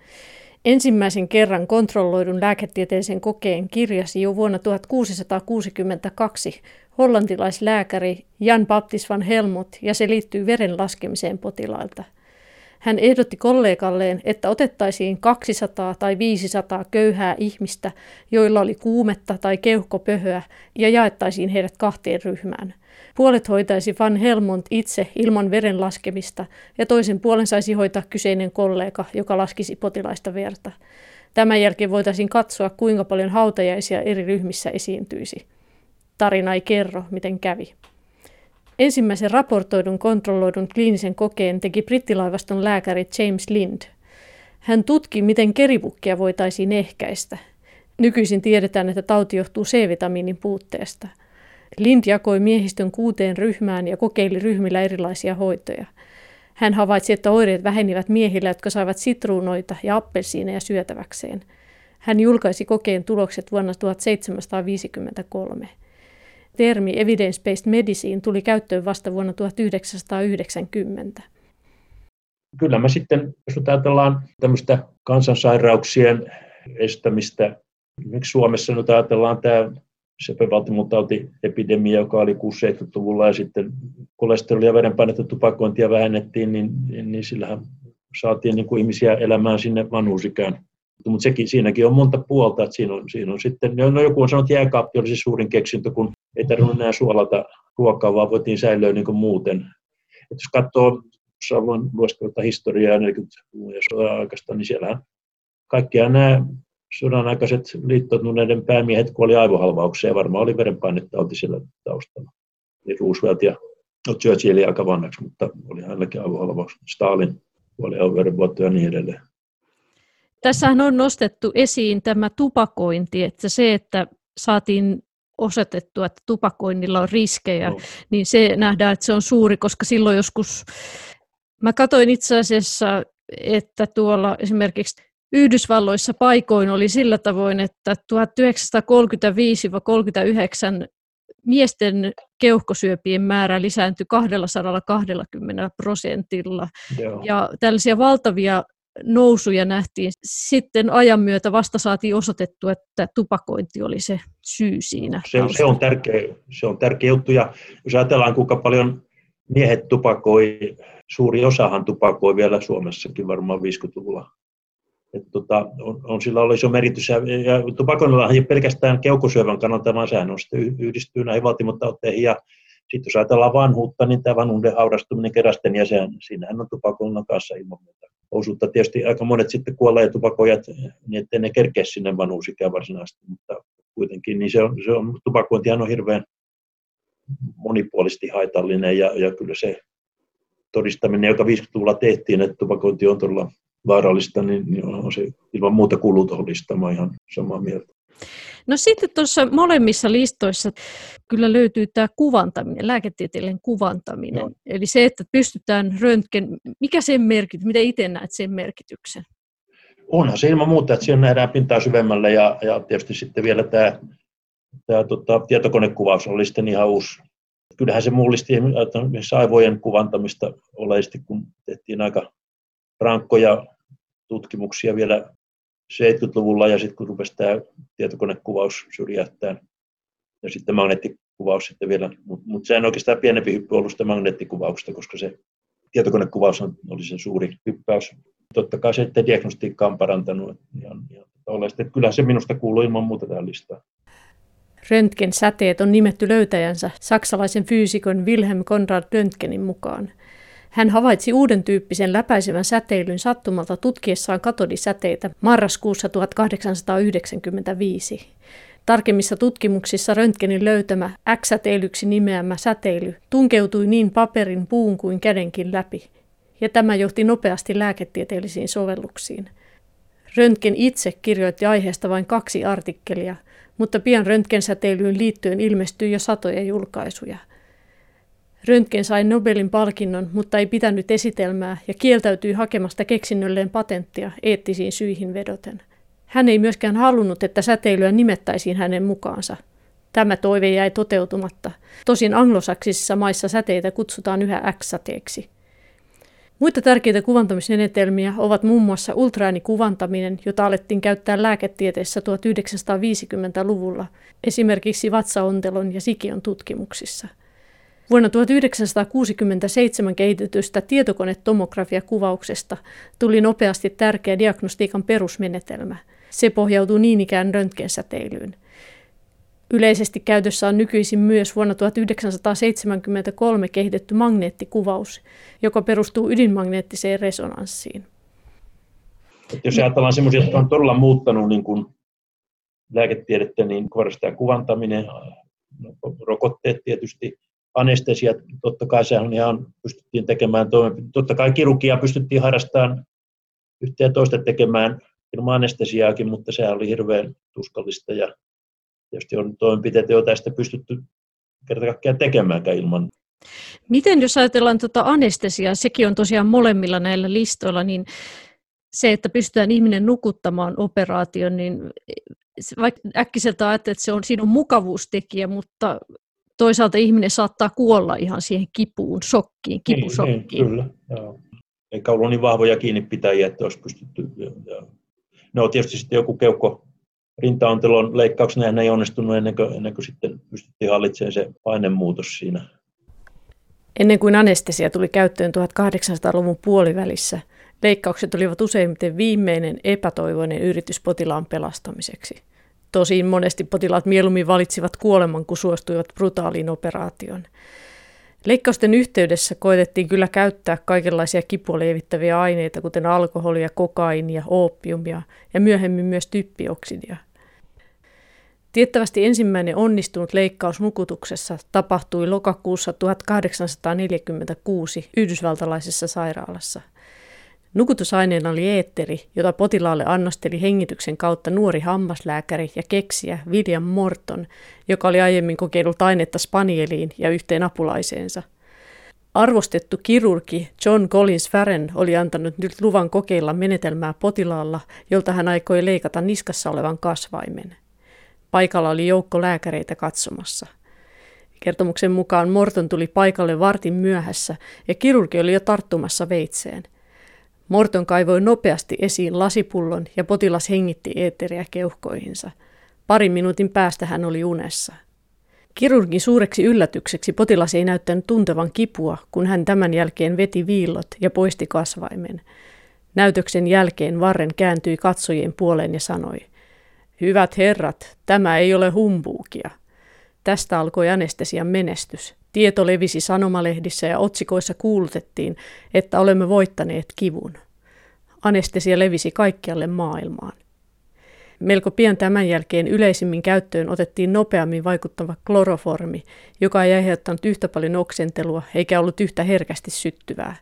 Ensimmäisen kerran kontrolloidun lääketieteellisen kokeen kirjasi jo vuonna 1662 hollantilaislääkäri Jan Baptist van Helmut ja se liittyy veren laskemiseen potilailta. Hän ehdotti kollegalleen, että otettaisiin 200 tai 500 köyhää ihmistä, joilla oli kuumetta tai keuhkopöhöä, ja jaettaisiin heidät kahteen ryhmään. Puolet hoitaisi Van Helmont itse ilman veren laskemista ja toisen puolen saisi hoitaa kyseinen kollega, joka laskisi potilaista verta. Tämän jälkeen voitaisiin katsoa, kuinka paljon hautajaisia eri ryhmissä esiintyisi. Tarina ei kerro, miten kävi. Ensimmäisen raportoidun kontrolloidun kliinisen kokeen teki brittilaivaston lääkäri James Lind. Hän tutki, miten keripukkia voitaisiin ehkäistä. Nykyisin tiedetään, että tauti johtuu C-vitamiinin puutteesta – Lind jakoi miehistön kuuteen ryhmään ja kokeili ryhmillä erilaisia hoitoja. Hän havaitsi, että oireet vähenivät miehillä, jotka saivat sitruunoita ja appelsiineja syötäväkseen. Hän julkaisi kokeen tulokset vuonna 1753. Termi evidence-based medicine tuli käyttöön vasta vuonna 1990. Kyllä me sitten, jos ajatellaan tämmöistä kansansairauksien estämistä, miksi Suomessa nyt ajatellaan tämä sepelvaltimotauti-epidemia, joka oli 60-70-luvulla ja sitten kolesterolia verenpainetta tupakointia vähennettiin, niin, niin sillähän saatiin niin kuin ihmisiä elämään sinne vanhuusikään. Mutta sekin, siinäkin on monta puolta, että siinä on, siinä on sitten, no joku on sanonut, että jääkaappi oli se suurin keksintö, kun ei tarvinnut enää suolata ruokaa, vaan voitiin säilyä niin kuin muuten. Et jos katsoo, haluan lueskella historiaa 40-luvun ja sodan aikaista, niin siellähän kaikkia nämä sodan aikaiset liittoutuneiden päämiehet kuoli aivohalvaukseen ja varmaan oli verenpainetauti siellä taustalla. Eli Roosevelt ja no Churchill aika vanhaksi, mutta oli hänelläkin aivohalvaus. Stalin kuoli verenvuoto ja niin edelleen. Tässähän on nostettu esiin tämä tupakointi, että se, että saatiin osoitettua, että tupakoinnilla on riskejä, no. niin se nähdään, että se on suuri, koska silloin joskus, mä katsoin itse asiassa, että tuolla esimerkiksi Yhdysvalloissa paikoin oli sillä tavoin, että 1935-39 miesten keuhkosyöpien määrä lisääntyi 220 prosentilla. Joo. Ja tällaisia valtavia nousuja nähtiin. Sitten ajan myötä vasta saatiin osoitettu, että tupakointi oli se syy siinä. Se, se, on, tärkeä, se on tärkeä juttu. Ja jos ajatellaan, kuinka paljon miehet tupakoi, suuri osahan tupakoi vielä Suomessakin varmaan 50-luvulla että tota, on, on, sillä ollut iso merkitys. Ja, ja tupakoinnillahan ei pelkästään keuhkosyövän kannalta, vaan sehän on sitten yhdistyy näihin valtimotauteihin. Ja sitten jos ajatellaan vanhuutta, niin tämä vanhuuden haurastuminen kerästen ja sehän, siinähän on tupakoinnin kanssa ilman muuta osuutta. Tietysti aika monet sitten kuolee tupakojat, niin ettei ne kerkeä sinne vanhuusikään varsinaisesti, mutta kuitenkin niin se on, se on, tupakointihan on hirveän monipuolisesti haitallinen ja, ja kyllä se todistaminen, joka 50-luvulla tehtiin, että tupakointi on todella vaarallista, niin, niin on se ilman muuta kulutollista. Mä ihan samaa mieltä. No sitten tuossa molemmissa listoissa kyllä löytyy tämä kuvantaminen, lääketieteellinen kuvantaminen. No. Eli se, että pystytään röntgen, mikä sen merkitys, miten itse näet sen merkityksen? Onhan se ilman muuta, että siinä nähdään pintaa syvemmälle ja, ja tietysti sitten vielä tämä, tämä tota, tietokonekuvaus oli sitten ihan uusi. Kyllähän se mullisti aivojen kuvantamista oleellisesti, kun tehtiin aika rankkoja tutkimuksia vielä 70-luvulla ja sitten kun rupesi tämä tietokonekuvaus syrjäyttää ja sitten magneettikuvaus sitten vielä, mutta mut sehän oikeastaan pienempi hyppy ollut sitä magneettikuvauksesta, koska se tietokonekuvaus oli se suuri hyppäys. Totta kai se että diagnostiikka on parantanut ihan, ihan oleellisesti. Kyllä se minusta kuuluu ilman muuta tähän listaan. Röntgensäteet on nimetty löytäjänsä saksalaisen fyysikon Wilhelm Konrad Röntgenin mukaan. Hän havaitsi uuden tyyppisen läpäisevän säteilyn sattumalta tutkiessaan katodisäteitä marraskuussa 1895. Tarkemmissa tutkimuksissa Röntgenin löytämä X-säteilyksi nimeämä säteily tunkeutui niin paperin, puun kuin kädenkin läpi, ja tämä johti nopeasti lääketieteellisiin sovelluksiin. Röntgen itse kirjoitti aiheesta vain kaksi artikkelia, mutta pian röntgensäteilyyn liittyen ilmestyi jo satoja julkaisuja. Röntgen sai Nobelin palkinnon, mutta ei pitänyt esitelmää ja kieltäytyi hakemasta keksinnölleen patenttia eettisiin syihin vedoten. Hän ei myöskään halunnut, että säteilyä nimettäisiin hänen mukaansa. Tämä toive jäi toteutumatta. Tosin anglosaksisissa maissa säteitä kutsutaan yhä X-säteeksi. Muita tärkeitä kuvantamismenetelmiä ovat muun muassa ultraäänikuvantaminen, jota alettiin käyttää lääketieteessä 1950-luvulla, esimerkiksi vatsaontelon ja sikion tutkimuksissa. Vuonna 1967 kehitetystä tietokonetomografiakuvauksesta tuli nopeasti tärkeä diagnostiikan perusmenetelmä – se pohjautuu niin ikään röntgensäteilyyn. Yleisesti käytössä on nykyisin myös vuonna 1973 kehitetty magneettikuvaus, joka perustuu ydinmagneettiseen resonanssiin. Jos ajatellaan sellaisia, jotka on todella muuttanut niin kuin lääketiedettä, niin kuvantaminen, rokotteet tietysti, anestesia, totta kai sehän ihan pystyttiin tekemään toimenpiteitä. Totta kai kirurgia pystyttiin harrastamaan yhtä ja toista tekemään ilman anestesiaakin, mutta se oli hirveän tuskallista ja tietysti on toimenpiteitä, joita ei sitä pystytty kerta kaikkiaan tekemäänkään ilman. Miten jos ajatellaan tuota anestesiaa, sekin on tosiaan molemmilla näillä listoilla, niin se, että pystytään ihminen nukuttamaan operaation, niin vaikka äkkiseltä ajattelee, että se on, siinä on mukavuustekijä, mutta toisaalta ihminen saattaa kuolla ihan siihen kipuun, shokkiin, kipusokkiin. Niin, niin, kyllä, joo. Eikä ollut niin vahvoja kiinnipitäjiä, että olisi pystytty No tietysti sitten joku keuhko rintaontelon leikkauksen ei onnistunut ennen kuin, ennen kuin sitten pystyttiin hallitsemaan se painemuutos siinä. Ennen kuin anestesia tuli käyttöön 1800-luvun puolivälissä, leikkaukset olivat useimmiten viimeinen epätoivoinen yritys potilaan pelastamiseksi. Tosin monesti potilaat mieluummin valitsivat kuoleman, kun suostuivat brutaaliin operaatioon. Leikkausten yhteydessä koetettiin kyllä käyttää kaikenlaisia kipua lievittäviä aineita, kuten alkoholia, kokainia, ooppiumia ja myöhemmin myös typpioksidia. Tiettävästi ensimmäinen onnistunut leikkaus nukutuksessa tapahtui lokakuussa 1846 yhdysvaltalaisessa sairaalassa – Nukutusaineena oli eetteri, jota potilaalle annosteli hengityksen kautta nuori hammaslääkäri ja keksiä William Morton, joka oli aiemmin kokeillut ainetta spanieliin ja yhteen apulaiseensa. Arvostettu kirurgi John Collins Farren oli antanut nyt luvan kokeilla menetelmää potilaalla, jolta hän aikoi leikata niskassa olevan kasvaimen. Paikalla oli joukko lääkäreitä katsomassa. Kertomuksen mukaan Morton tuli paikalle vartin myöhässä ja kirurgi oli jo tarttumassa veitseen – Morton kaivoi nopeasti esiin lasipullon ja potilas hengitti eetteriä keuhkoihinsa. Parin minuutin päästä hän oli unessa. Kirurgin suureksi yllätykseksi potilas ei näyttänyt tuntevan kipua, kun hän tämän jälkeen veti viillot ja poisti kasvaimen. Näytöksen jälkeen Varren kääntyi katsojien puoleen ja sanoi, Hyvät herrat, tämä ei ole humbuukia. Tästä alkoi anestesian menestys. Tieto levisi sanomalehdissä ja otsikoissa kuulutettiin, että olemme voittaneet kivun. Anestesia levisi kaikkialle maailmaan. Melko pian tämän jälkeen yleisimmin käyttöön otettiin nopeammin vaikuttava kloroformi, joka ei aiheuttanut yhtä paljon oksentelua eikä ollut yhtä herkästi syttyvää.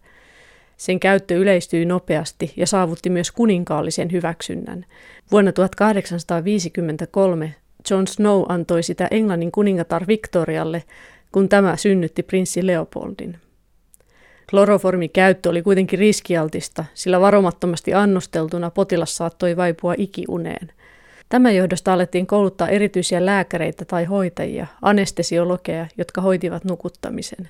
Sen käyttö yleistyi nopeasti ja saavutti myös kuninkaallisen hyväksynnän. Vuonna 1853 John Snow antoi sitä Englannin kuningatar Victorialle, kun tämä synnytti prinssi Leopoldin. Kloroformin käyttö oli kuitenkin riskialtista, sillä varomattomasti annosteltuna potilas saattoi vaipua ikiuneen. Tämän johdosta alettiin kouluttaa erityisiä lääkäreitä tai hoitajia, anestesiologeja, jotka hoitivat nukuttamisen.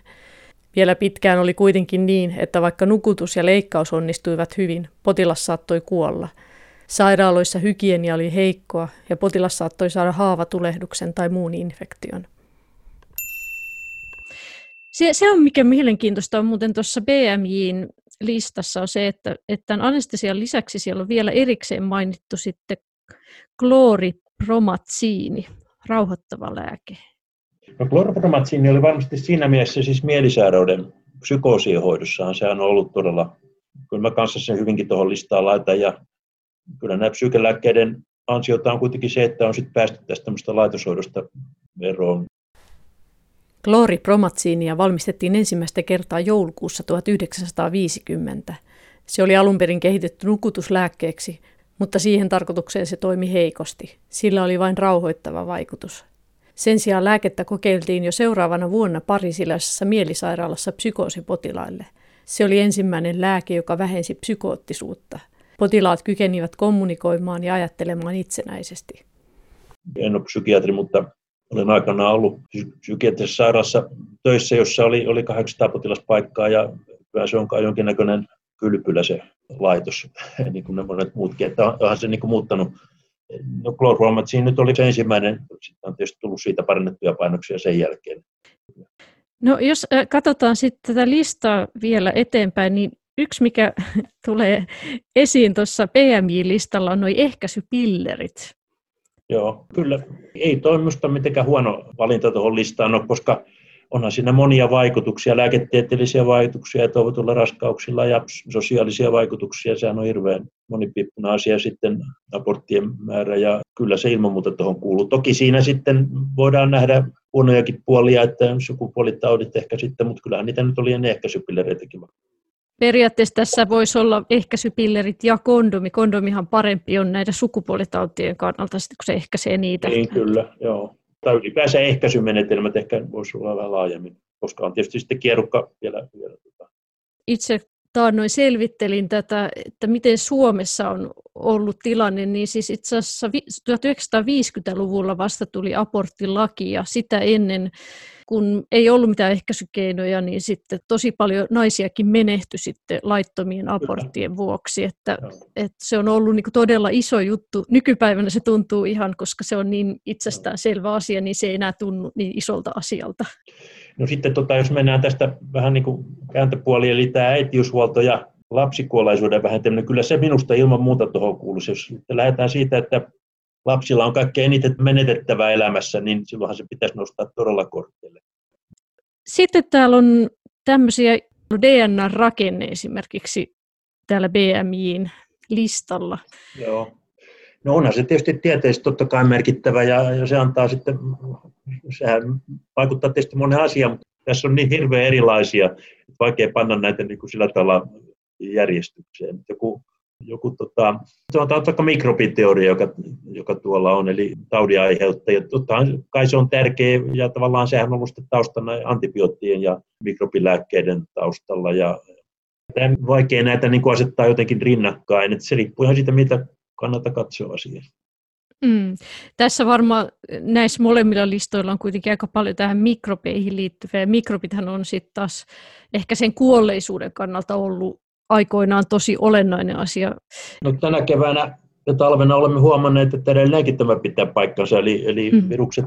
Vielä pitkään oli kuitenkin niin, että vaikka nukutus ja leikkaus onnistuivat hyvin, potilas saattoi kuolla. Sairaaloissa hygienia oli heikkoa ja potilas saattoi saada haavatulehduksen tai muun infektion. Se, se on mikä mielenkiintoista on muuten tuossa BMJin listassa on se, että, että tämän anestesian lisäksi siellä on vielä erikseen mainittu sitten klooripromatsiini, rauhoittava lääke. No, klooripromatsiini oli varmasti siinä mielessä siis mielisairauden psykoosien hoidossaan. Sehän on ollut todella, kyllä mä kanssa sen hyvinkin tuohon listaan laitan ja kyllä nämä psykelääkkeiden ansiota on kuitenkin se, että on sitten päästy tästä laitoshoidosta eroon. Klooripromatsiinia valmistettiin ensimmäistä kertaa joulukuussa 1950. Se oli alun perin kehitetty nukutuslääkkeeksi, mutta siihen tarkoitukseen se toimi heikosti. Sillä oli vain rauhoittava vaikutus. Sen sijaan lääkettä kokeiltiin jo seuraavana vuonna parisilaisessa mielisairaalassa psykoosipotilaille. Se oli ensimmäinen lääke, joka vähensi psykoottisuutta. Potilaat kykenivät kommunikoimaan ja ajattelemaan itsenäisesti. En ole psykiatri, mutta olen aikanaan ollut psykiatrisessa sairaalassa töissä, jossa oli, oli 800 potilaspaikkaa ja se on kai jonkinnäköinen kylpylä se laitos, niin kuin ne monet muutkin. Että onhan se niin kuin muuttanut. No siinä nyt oli se ensimmäinen, sitten on tietysti tullut siitä parannettuja painoksia sen jälkeen. No jos katsotaan sitten tätä listaa vielä eteenpäin, niin yksi mikä tulee esiin tuossa PMJ-listalla on nuo ehkäisypillerit. Joo, kyllä. Ei toi minusta mitenkään huono valinta tuohon listaan ole, koska onhan siinä monia vaikutuksia, lääketieteellisiä vaikutuksia ja toivotulla raskauksilla ja sosiaalisia vaikutuksia. Sehän on hirveän monipiippunen asia sitten aborttien määrä ja kyllä se ilman muuta tuohon kuuluu. Toki siinä sitten voidaan nähdä huonojakin puolia, että sukupuolitaudit ehkä sitten, mutta kyllähän niitä nyt oli ennen ehkäisypillereitäkin periaatteessa tässä voisi olla ehkäisypillerit ja kondomi. Kondomihan parempi on näiden sukupuolitautien kannalta, kun se ehkäisee niitä. Niin, kyllä, joo. Tai ylipäänsä ehkäisymenetelmät ehkä voisi olla vähän laajemmin, koska on tietysti sitten kierukka vielä. vielä tota. Itse taannoin selvittelin tätä, että miten Suomessa on ollut tilanne, niin siis itse asiassa 1950-luvulla vasta tuli aborttilaki ja sitä ennen kun ei ollut mitään ehkäisykeinoja, niin sitten tosi paljon naisiakin menehtyi sitten laittomien aborttien vuoksi, että, että se on ollut niin todella iso juttu. Nykypäivänä se tuntuu ihan, koska se on niin itsestään selvä asia, niin se ei enää tunnu niin isolta asialta. No sitten tota, jos mennään tästä vähän niin kuin kääntöpuoli, eli tämä äitiyshuolto ja lapsikuolaisuuden vähentäminen, kyllä se minusta ilman muuta tuohon kuuluisi. Jos lähdetään siitä, että lapsilla on kaikkein eniten menetettävää elämässä, niin silloinhan se pitäisi nostaa todella korkealle. Sitten täällä on tämmöisiä DNA-rakenne esimerkiksi täällä BMJin listalla. Joo. No onhan se tietysti tieteellisesti totta kai merkittävä ja, ja se antaa sitten, sehän vaikuttaa tietysti monen asiaan, mutta tässä on niin hirveän erilaisia, että vaikea panna näitä niin kuin sillä tavalla järjestykseen. Joku joku tota, sanotaan vaikka mikrobiteoria, joka, joka tuolla on, eli taudin aiheuttaja. Totta kai se on tärkeä, ja tavallaan sehän on ollut taustana antibioottien ja mikrobilääkkeiden taustalla, ja Tämä vaikea näitä niin kuin asettaa jotenkin rinnakkain, että se riippuu ihan siitä, mitä kannattaa katsoa asiaa. Mm. Tässä varmaan näissä molemmilla listoilla on kuitenkin aika paljon tähän mikrobeihin liittyvää. Mikrobithan on sitten taas ehkä sen kuolleisuuden kannalta ollut aikoinaan tosi olennainen asia. No, tänä keväänä ja talvena olemme huomanneet, että edelleenkin tämä pitää paikkansa, eli, eli mm. virukset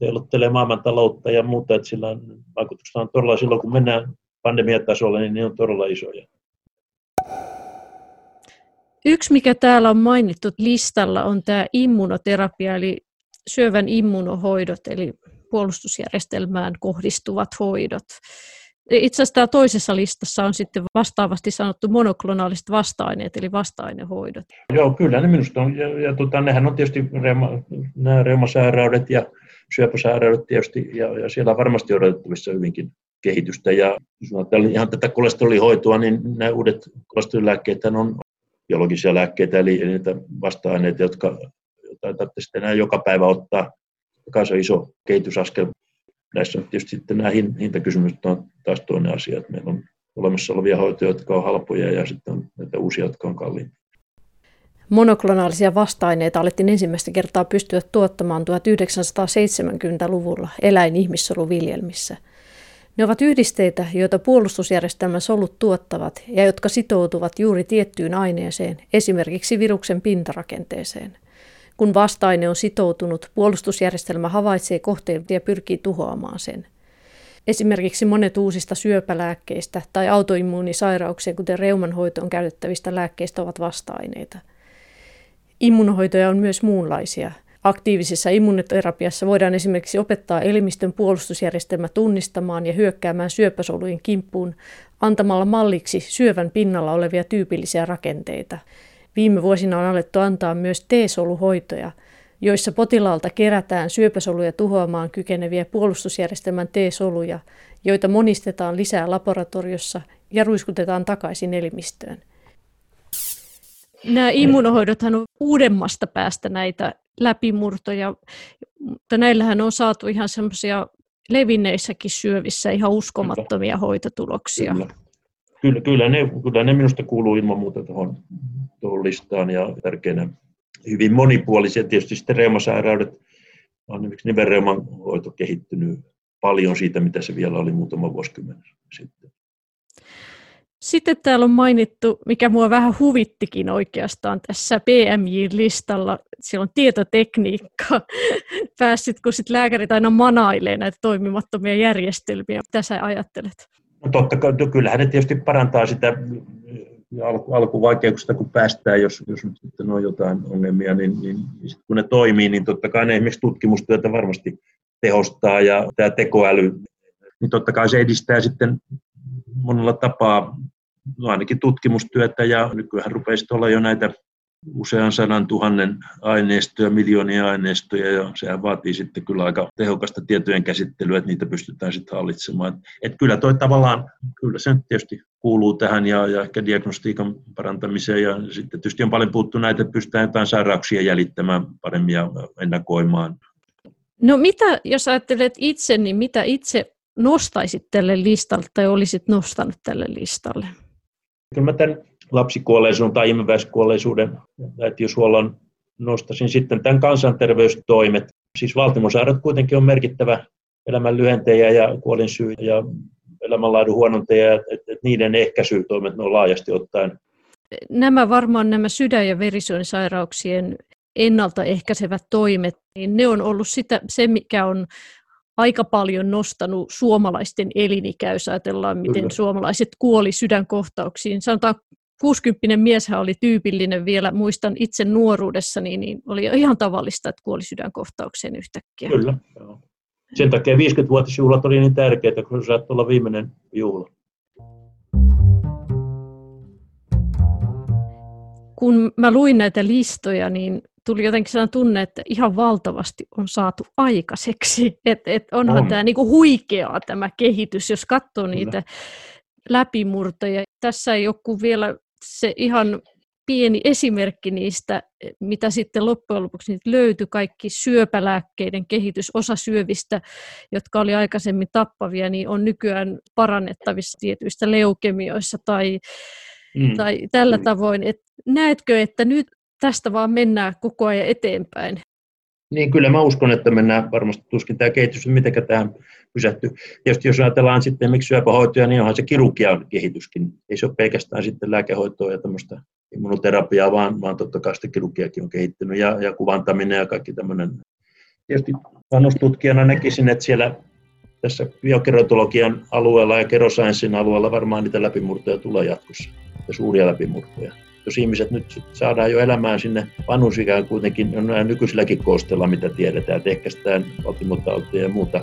heiluttelee maailmantaloutta ja muuta, että sillä on, vaikutukset on todella silloin, kun mennään pandemiatasolle, niin ne on todella isoja. Yksi, mikä täällä on mainittu listalla, on tämä immunoterapia, eli syövän immunohoidot, eli puolustusjärjestelmään kohdistuvat hoidot. Itse asiassa tämä toisessa listassa on sitten vastaavasti sanottu monoklonaaliset vasta-aineet, eli vasta-ainehoidot. Joo, kyllä ne minusta on. Ja, ja tota, nehän on tietysti reuma, nämä reumasairaudet ja syöpäsairaudet tietysti, ja, ja siellä on varmasti odotettavissa hyvinkin kehitystä. Ja jos ihan tätä kolesterolihoitoa, niin nämä uudet kolesterolilääkkeet on biologisia lääkkeitä, eli, niitä vasta-aineita, jotka, joita ei enää joka päivä ottaa. Joka on iso kehitysaskel näissä tietysti sitten nämä hintakysymykset on taas toinen asia, että meillä on olemassa olevia hoitoja, jotka on halpoja ja sitten on näitä uusia, jotka on kalliimpia. Monoklonaalisia vasta-aineita alettiin ensimmäistä kertaa pystyä tuottamaan 1970-luvulla eläin-ihmissoluviljelmissä. Ne ovat yhdisteitä, joita puolustusjärjestelmän solut tuottavat ja jotka sitoutuvat juuri tiettyyn aineeseen, esimerkiksi viruksen pintarakenteeseen. Kun vasta-aine on sitoutunut, puolustusjärjestelmä havaitsee kohteen ja pyrkii tuhoamaan sen. Esimerkiksi monet uusista syöpälääkkeistä tai autoimmuunisairauksien, kuten reuman hoitoon käytettävistä lääkkeistä, ovat vasta-aineita. Immunohoitoja on myös muunlaisia. Aktiivisessa immunoterapiassa voidaan esimerkiksi opettaa elimistön puolustusjärjestelmä tunnistamaan ja hyökkäämään syöpäsolujen kimppuun antamalla malliksi syövän pinnalla olevia tyypillisiä rakenteita. Viime vuosina on alettu antaa myös T-soluhoitoja – joissa potilaalta kerätään syöpäsoluja tuhoamaan kykeneviä puolustusjärjestelmän T-soluja, joita monistetaan lisää laboratoriossa ja ruiskutetaan takaisin elimistöön. Nämä immunohoidothan on uudemmasta päästä näitä läpimurtoja, mutta näillähän on saatu ihan semmoisia levinneissäkin syövissä ihan uskomattomia hoitotuloksia. Kyllä. Kyllä, kyllä, ne, kyllä ne minusta kuuluu ilman muuta tuohon, tuohon listaan ja tärkeänä hyvin monipuolisia. Tietysti sitten reumasairaudet, on esimerkiksi nivelreuman hoito kehittynyt paljon siitä, mitä se vielä oli muutama vuosikymmen sitten. Sitten täällä on mainittu, mikä mua vähän huvittikin oikeastaan tässä PMJ-listalla, siellä on tietotekniikka. Pääsitkö sitten lääkärit aina manailemaan näitä toimimattomia järjestelmiä? Mitä sä ajattelet? No totta kai, no kyllähän ne tietysti parantaa sitä alku, alkuvaikeuksista, kun päästään, jos, jos nyt sitten on jotain ongelmia, niin, niin, niin kun ne toimii, niin totta kai ne esimerkiksi tutkimustyötä varmasti tehostaa ja tämä tekoäly, niin totta kai se edistää sitten monella tapaa no ainakin tutkimustyötä ja nykyään rupeaa olla jo näitä usean sadan tuhannen aineistoja, miljoonia aineistoja, ja sehän vaatii sitten kyllä aika tehokasta tietojen käsittelyä, että niitä pystytään sitten hallitsemaan. Että kyllä toi tavallaan, kyllä se tietysti kuuluu tähän ja, ja ehkä diagnostiikan parantamiseen, ja sitten tietysti on paljon puhuttu näitä, että pystytään jotain sairauksia jäljittämään paremmin ja ennakoimaan. No mitä, jos ajattelet itse, niin mitä itse nostaisit tälle listalle tai olisit nostanut tälle listalle? Kyllä mä tämän lapsikuolleisuuden tai imeväiskuolleisuuden äitiyshuollon nostasin sitten tämän kansanterveystoimet. Siis valtimosairaudet kuitenkin on merkittävä elämän lyhentejä ja kuolinsyy ja elämänlaadun huonontajia, että et niiden ehkäisytoimet on laajasti ottaen. Nämä varmaan nämä sydän- ja verisuonisairauksien ennaltaehkäisevät toimet, niin ne on ollut sitä, se, mikä on aika paljon nostanut suomalaisten elinikää, jos ajatellaan, miten Kyllä. suomalaiset kuoli sydänkohtauksiin. Sanotaan 60 mieshän oli tyypillinen vielä, muistan itse nuoruudessani, niin oli ihan tavallista, että kuoli sydänkohtaukseen yhtäkkiä. Kyllä, joo. Sen takia 50-vuotisjuhlat oli niin tärkeitä, kun se saattoi olla viimeinen juhla. Kun mä luin näitä listoja, niin tuli jotenkin sellainen tunne, että ihan valtavasti on saatu aikaiseksi. Että et onhan on. tämä niinku huikeaa tämä kehitys, jos katsoo Kyllä. niitä läpimurtoja. Tässä ei ole vielä se ihan pieni esimerkki niistä, mitä sitten loppujen lopuksi löytyi, kaikki syöpälääkkeiden kehitys, osa syövistä, jotka oli aikaisemmin tappavia, niin on nykyään parannettavissa tietyistä leukemioissa tai, mm. tai tällä tavoin. Et näetkö, että nyt tästä vaan mennään koko ajan eteenpäin? Niin kyllä mä uskon, että mennään varmasti tuskin tämä kehitys, miten tähän pysähtyy. Tietysti jos ajatellaan sitten miksi syöpähoitoja, niin onhan se kirurgian kehityskin. Ei se ole pelkästään sitten lääkehoitoa ja tämmöistä immunoterapiaa, vaan, vaan totta kai sitten kirurgiakin on kehittynyt ja, ja kuvantaminen ja kaikki tämmöinen. Tietysti vanhustutkijana näkisin, että siellä tässä biokerotologian alueella ja kerosainssin alueella varmaan niitä läpimurtoja tulee jatkossa ja suuria läpimurtoja jos ihmiset nyt saadaan jo elämään sinne vanhusikään kuitenkin on näin nykyisilläkin koosteella, mitä tiedetään, että ehkäistään valtimotautia ja muuta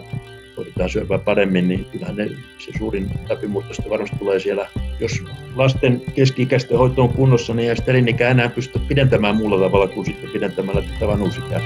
hoidetaan syöpää paremmin, niin kyllähän ne, se suurin läpimurto varmasti tulee siellä. Jos lasten keski-ikäisten hoito on kunnossa, niin ei sitä enää pystytä pidentämään muulla tavalla kuin sitten pidentämällä tätä vanhusikää.